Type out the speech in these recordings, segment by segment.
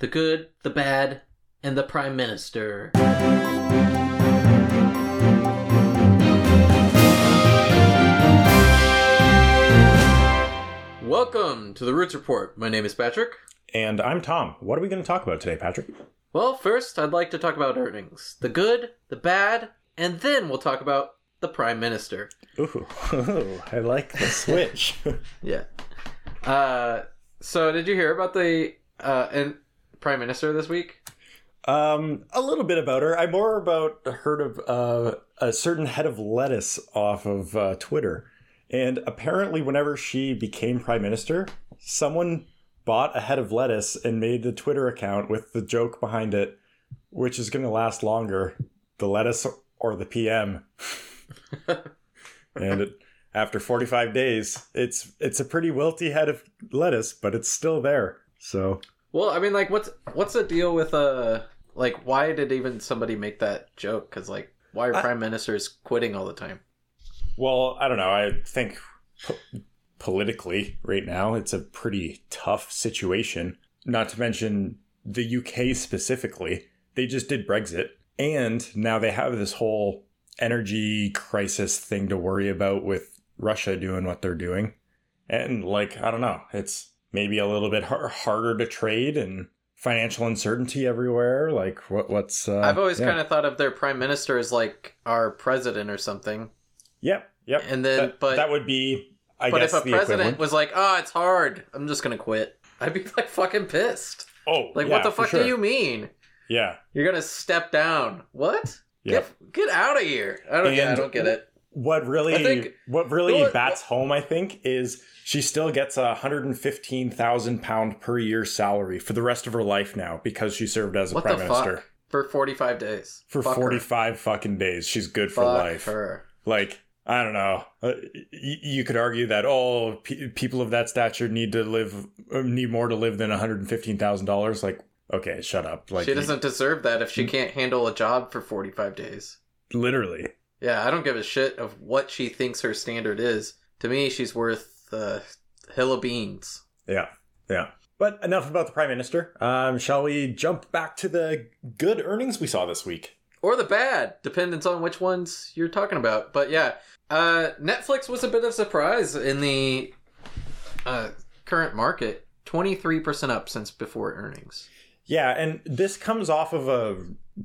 the good, the bad, and the Prime Minister. Welcome to the Roots Report. My name is Patrick. And I'm Tom. What are we going to talk about today, Patrick? Well, first, I'd like to talk about earnings the good, the bad, and then we'll talk about the Prime Minister. Ooh, I like the switch. Yeah. Uh, so, did you hear about the uh, and Prime Minister this week? um, a little bit about her. I more about heard of uh, a certain head of lettuce off of uh, Twitter, and apparently, whenever she became prime minister, someone bought a head of lettuce and made the Twitter account with the joke behind it, which is going to last longer, the lettuce or the PM. and it, after 45 days, it's it's a pretty wilty head of lettuce, but it's still there. So Well, I mean, like, what's what's the deal with uh, like, why did even somebody make that joke? Because like, why are I- prime ministers quitting all the time? Well, I don't know. I think po- politically, right now, it's a pretty tough situation. Not to mention the UK specifically. They just did Brexit, and now they have this whole energy crisis thing to worry about with Russia doing what they're doing. And, like, I don't know. It's maybe a little bit har- harder to trade and financial uncertainty everywhere. Like, what, what's. Uh, I've always yeah. kind of thought of their prime minister as like our president or something. Yep, yep. And then- that, but- that would be, I but guess, if a president equivalent. was like, "Oh, it's hard. I'm just gonna quit," I'd be like fucking pissed. Oh, Like, yeah, what the fuck sure. do you mean? Yeah, You're gonna step down? What? Yep. Get get out of here! I don't. yeah, I don't get it. What really, think- what really You what- bats home, I think, is she still gets a hundred and fifteen thousand pound per year salary for the rest of her life now because she served as a prime minister fuck? For 45 days. for forty five fucking days. She's good for Fuck life. her. Like. I don't know. Uh, you could argue that oh, pe people of that stature need to live uh, need more to live than one hundred and fifteen thousand dollars. Like, okay, shut up. Like, she doesn't deserve that Mm. if she can't handle a job for 45 days. literally. Yeah, I don't give a shit of what she thinks her standard is. To me, she's worth a hill of beans. Yeah, yeah. But enough about the prime minister. Um, shall we jump back to the good earnings we saw this week? Or the bad, depends on which ones you're talking about. But yeah, uh, Netflix was a bit of a surprise in the uh, current market. 23% up since before earnings. Yeah, and this comes off of a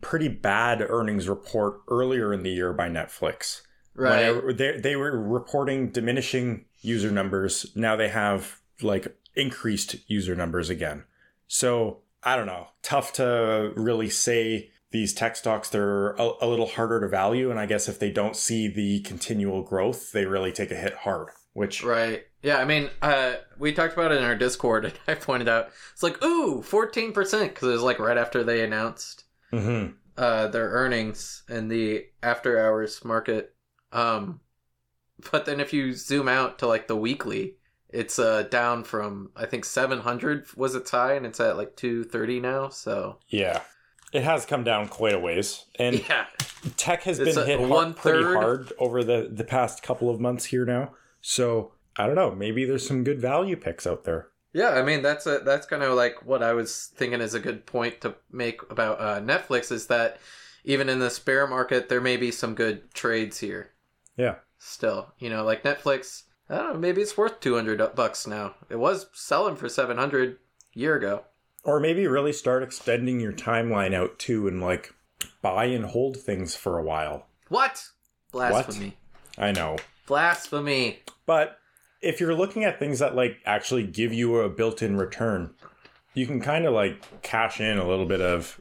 pretty bad earnings report earlier in the year by Netflix. Right. They they were reporting diminishing user numbers. Now they have like increased user numbers again. So I don't know. Tough to really say these tech stocks they're a, a little harder to value, and I guess if they don't see the continual growth, they really take a hit hard. Which Right. Yeah, I mean, uh, we talked about it in our Discord, and I pointed out it's like, ooh, fourteen percent, because it was like right after they announced Mhm. uh, their earnings in the after hours market. Um, but then if you zoom out to like the weekly, it's uh down from I think seven hundred was its high, and it's at like two thirty now. So yeah, it has come down quite a ways, and yeah, tech has It's been hit hard, pretty hard over the the past couple of months here now. So I don't know. Maybe there's some good value picks out there. Yeah, I mean that's a that's kind of like what I was thinking is a good point to make about uh, Netflix is that even in the spare market there may be some good trades here. Yeah. Still, you know, like Netflix, I don't know, maybe it's worth two hundred bucks now. It was selling for seven hundred year ago. Or maybe really start extending your timeline out too and like buy and hold things for a while. What? Blasphemy! What? I know. Blasphemy! But if you're looking at things that like actually give you a built-in return, you can kind of like cash in a little bit of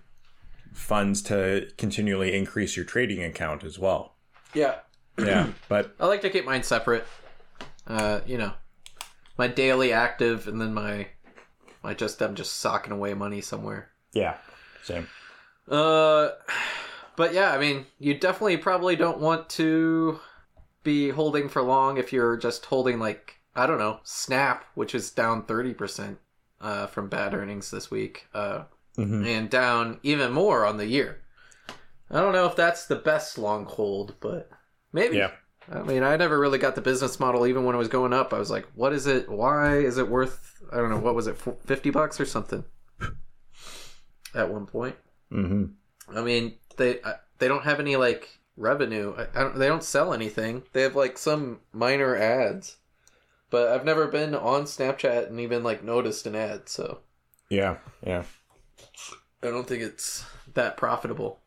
funds to continually increase your trading account as well. Yeah, Yeah, but I like to keep mine separate. Uh, you know, my daily active, and then my, I just I'm just socking away money somewhere. yeah, same. Uh, but yeah, I mean, you definitely probably don't want to be holding for long if you're just holding like I don't know Snap, which is down thirty percent uh, from bad earnings this week, uh, Mhm. and down even more on the year. I don't know if that's the best long hold, but maybe. Yeah. I mean, I never really got the business model even when it was going up. I was like, what is it? Why is it worth, I don't know, what was it, 50 bucks or something? at one point. hmm I mean, they uh, they don't have any like revenue. I, I don't, they don't sell anything. They have like some minor ads, but I've never been on Snapchat and even like noticed an ad. So Yeah, yeah. I don't think it's that profitable.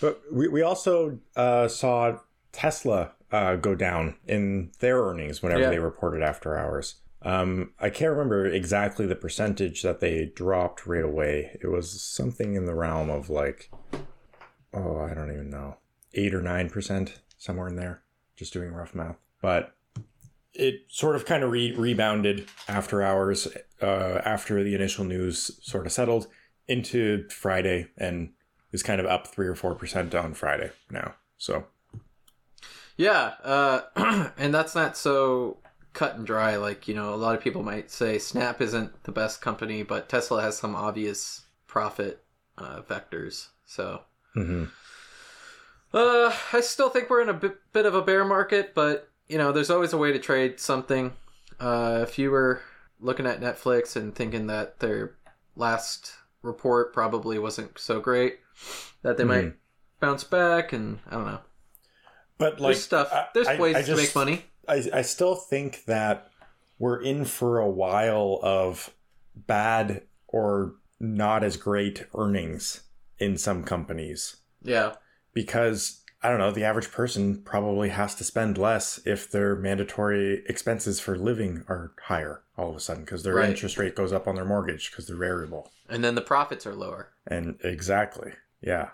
But we, we also uh, saw Tesla uh, go down in their earnings whenever Yeah. they reported after hours. Um, I can't remember exactly the percentage that they dropped right away. It was something in the realm of like, oh, I don't even know, eight or nine percent, somewhere in there. Just doing rough math, but it sort of kind of re- rebounded after hours, uh, after the initial news sort of settled into Friday, and is kind of up three or four percent on Friday now. So Yeah, uh, and that's not so cut and dry. Like you know, a lot of people might say Snap isn't the best company, but Tesla has some obvious profit uh, vectors. So mhm. Uh, I still think we're in a bit, bit of a bear market, but you know, there's always a way to trade something. Uh, if you were looking at Netflix and thinking that their last report probably wasn't so great, that they might bounce back, and I don't know. but like There's stuff. There's I- ways I to make money. I, I still think that we're in for a while of bad or not as great earnings in some companies Yeah, because I don't know, the average person probably has to spend less if their mandatory expenses for living are higher all of a sudden because their Right. interest rate goes up on their mortgage because they're variable. and then the profits are lower. And exactly. Yeah.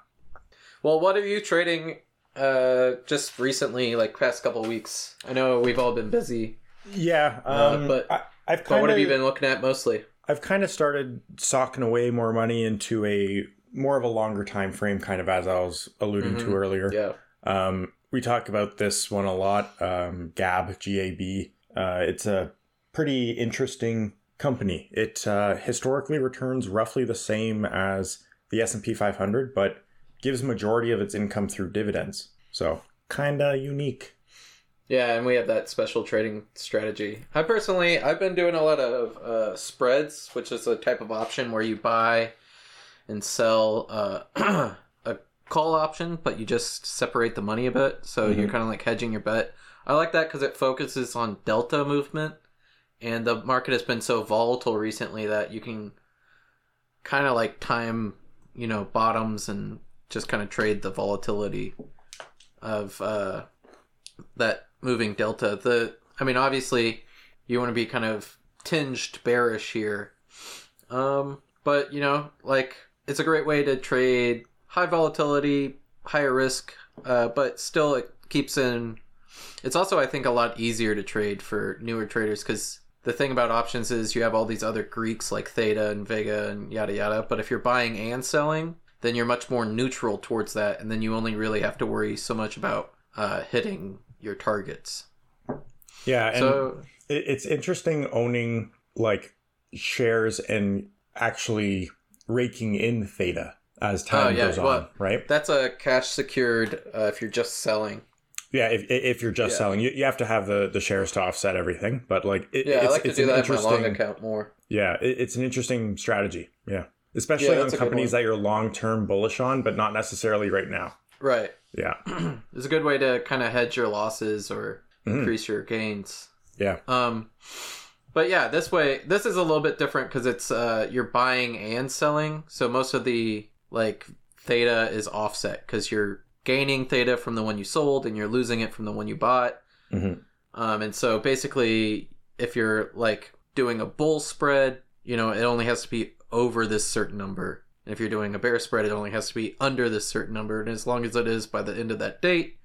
Well, what are you trading? Uh, just recently, like past couple weeks. I know we've all been busy, Yeah, Uh, um, but- I, I've but what have you been looking at mostly? I've kind of started socking away more money into a more of a longer time frame, kind of as I was alluding to Mhm. earlier. Yeah, Um, we talk about this one a lot. Um, Gab, G A B. Uh, it's a pretty interesting company. It uh, historically returns roughly the same as the S and P 500, but gives majority of its income through dividends. So kind of unique. Yeah, and we have that special trading strategy. I personally, I've been doing a lot of uh, spreads, which is a type of option where you buy and sell uh, a call option, but you just separate the money a bit. So you're kind of like hedging your bet. I like that because it focuses on delta movement, and the market has been so volatile recently that you can kind of like time, you know, bottoms and just kind of trade the volatility of uh, that moving delta. The I mean, obviously, you want to be kind of tinged bearish here, um, but you know, like it's a great way to trade high volatility, higher risk, uh, but still it keeps in. It's also, I think, a lot easier to trade for newer traders because the thing about options is you have all these other Greeks like Theta and Vega and yada yada. But if you're buying and selling, then you're much more neutral towards that, and then you only really have to worry so much about uh, hitting your targets. Yeah, and so it's interesting owning like shares and actually raking in theta as time Oh, yeah, goes on, right? that's a cash secured uh, if you're just selling. Yeah, if, if you're just Yeah. selling, you, you have to have the, the shares to offset everything. But like, it, Yeah, it's, I like to do that in my long account more. yeah, it, it's an interesting strategy. Yeah, especially Yeah, on that's a good companies that you're long term bullish on, but not necessarily right now. Right. Yeah, It's a good way to kind of hedge your losses or Mhm. increase your gains. yeah, Um, but yeah, this way, this is a little bit different because it's uh, you're buying and selling. So most of the like theta is offset because you're gaining theta from the one you sold and you're losing it from the one you bought. Mhm. Um, and so basically, if you're like doing a bull spread, you know, it only has to be over this certain number. And if you're doing a bear spread, it only has to be under this certain number. And as long as it is by the end of that date,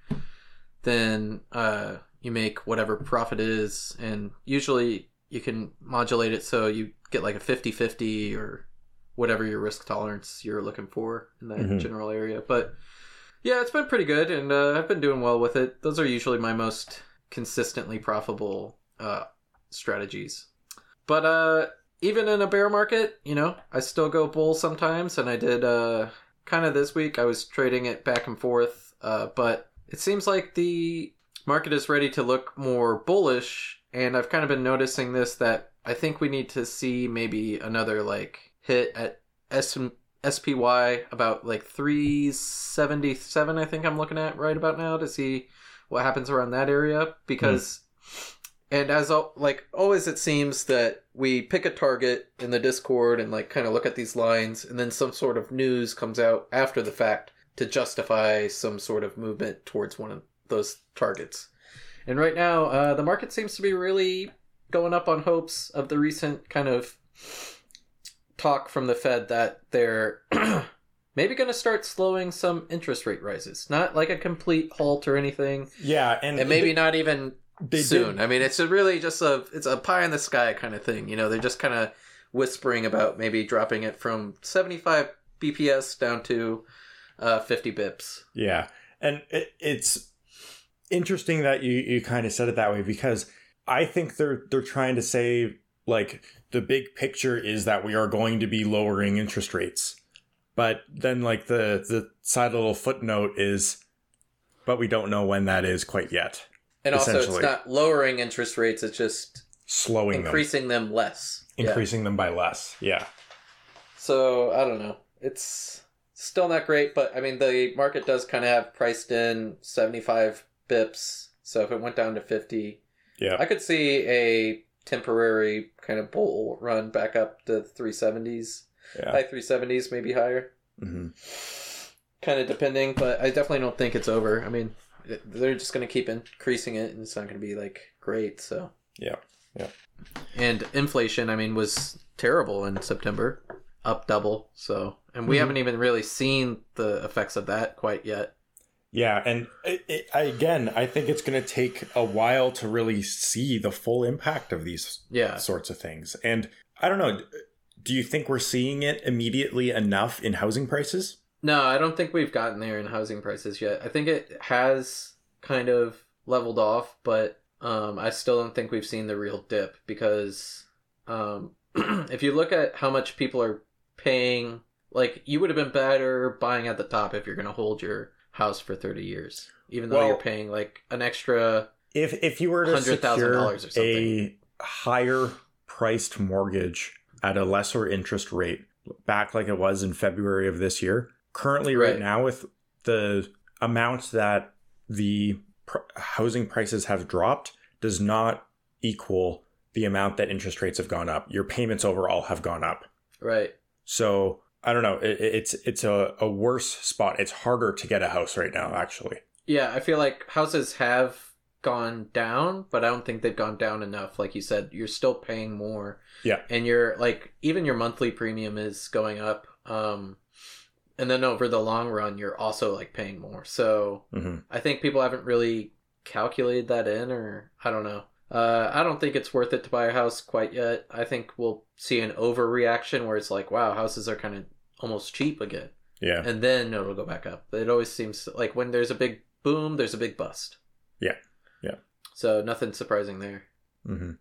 then uh, you make whatever profit is. And usually you can modulate it so you get like a 50 50 or whatever your risk tolerance you're looking for in that Mhm. general area. But yeah, it's been pretty good. And uh, I've been doing well with it. Those are usually my most consistently profitable uh, strategies. But uh, even in a bear market, you know, I still go bull sometimes, and I did uh, kind of this week. I was trading it back and forth, uh, but it seems like the market is ready to look more bullish, and I've kind of been noticing this that I think we need to see maybe another like hit at S SPY about like 377 I think I'm looking at right about now to see what happens around that area because and as like always it seems that we pick a target in the discord and like kind of look at these lines and then some sort of news comes out after the fact to justify some sort of movement towards one of those targets and right now uh, the market seems to be really going up on hopes of the recent kind of talk from the fed that they're maybe going to start slowing some interest rate rises not like a complete halt or anything Yeah, and, and maybe not even they soon. did- I mean, it's a really just a it's a pie in the sky kind of thing. You know, they're just kind of whispering about maybe dropping it from 75 BPS down to uh, 50 bips. Yeah, and it, it's interesting that you you kind of said it that way because I think they're they're trying to say like the big picture is that we are going to be lowering interest rates, but then like the the side little footnote is, but we don't know when that is quite yet. And also, it's not lowering interest rates; it's just Slowing increasing them, less. Yeah. increasing them by less. Yeah, So I don't know. It's still not great, but I mean, the market does kind of have priced in 75 bips. So if it went down to 50, yeah, I could see a temporary kind of bull run back up to 370s, yeah. high 370s, maybe higher. hmm Kind of depending, but I definitely don't think it's over. I mean, they're just going to keep increasing it, and it's not going to be like great. So Yeah. Yeah. And inflation, I mean, was terrible in September, up double. So and we Mhm. haven't even really seen the effects of that quite yet. Yeah, and it, it, I, again, I think it's going to take a while to really see the full impact of these Yeah, sorts of things. And I don't know, do you think we're seeing it immediately enough in housing prices? No, I don't think we've gotten there in housing prices yet. I think it has kind of leveled off, but um, I still don't think we've seen the real dip because um, if you look at how much people are paying, like you would have been better buying at the top if you're going to hold your house for 30 years, even though Well- you're paying like an extra. If if you were to secure a higher priced mortgage at a lesser interest rate back like it was in February of this year, currently right, Right. now with the amount that the pr- housing prices have dropped does not equal the amount that interest rates have gone up. Your payments overall have gone up. Right. So I don't know. It, it's it's a, a worse spot. It's harder to get a house right now, actually. Yeah, I feel like houses have gone down, but I don't think they've gone down enough. Like you said, you're still paying more. Yeah. And you're like even your monthly premium is going up. Um and then over the long run you're also like paying more. So hmm I think people haven't really calculated that in or I don't know. Uh, I don't think it's worth it to buy a house quite yet. I think we'll see an overreaction where it's like, wow, houses are kind of almost cheap again Yeah. and then it'll go back up. It always seems like when there's a big boom, there's a big bust. Yeah. Yeah. So nothing surprising there. hmm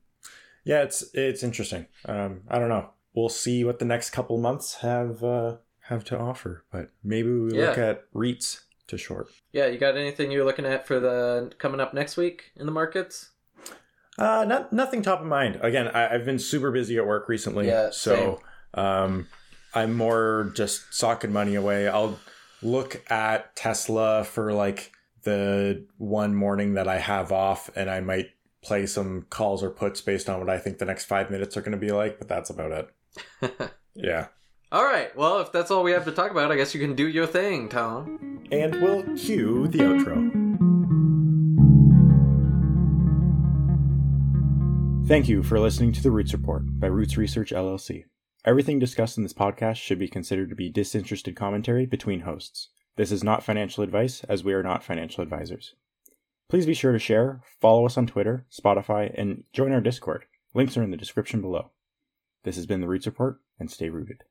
Yeah, it's it's interesting. Um, I don't know. We'll see what the next couple months have uh, have to offer, but maybe we look at REITs to short. Yeah, you got anything you're looking at for the coming up next week in the markets? Uh, not nothing top of mind. Again, I, I've been super busy at work recently, Yeah, so um, I'm more just socking money away. I'll look at Tesla for like the one morning that I have off, and I might play some calls or puts based on what I think the next five minutes are going to be like. But that's about it. Yeah. all right. Well, if that's all we have to talk about, I guess you can do your thing, Tom. And we'll cue the outro. Thank you for listening to the Roots Report by Roots Research LLC. Everything discussed in this podcast should be considered to be disinterested commentary between hosts. This is not financial advice, as we are not financial advisors. Please be sure to share, follow us on Twitter, Spotify, and join our Discord. Links are in the description below. This has been the Roots Report, and stay rooted.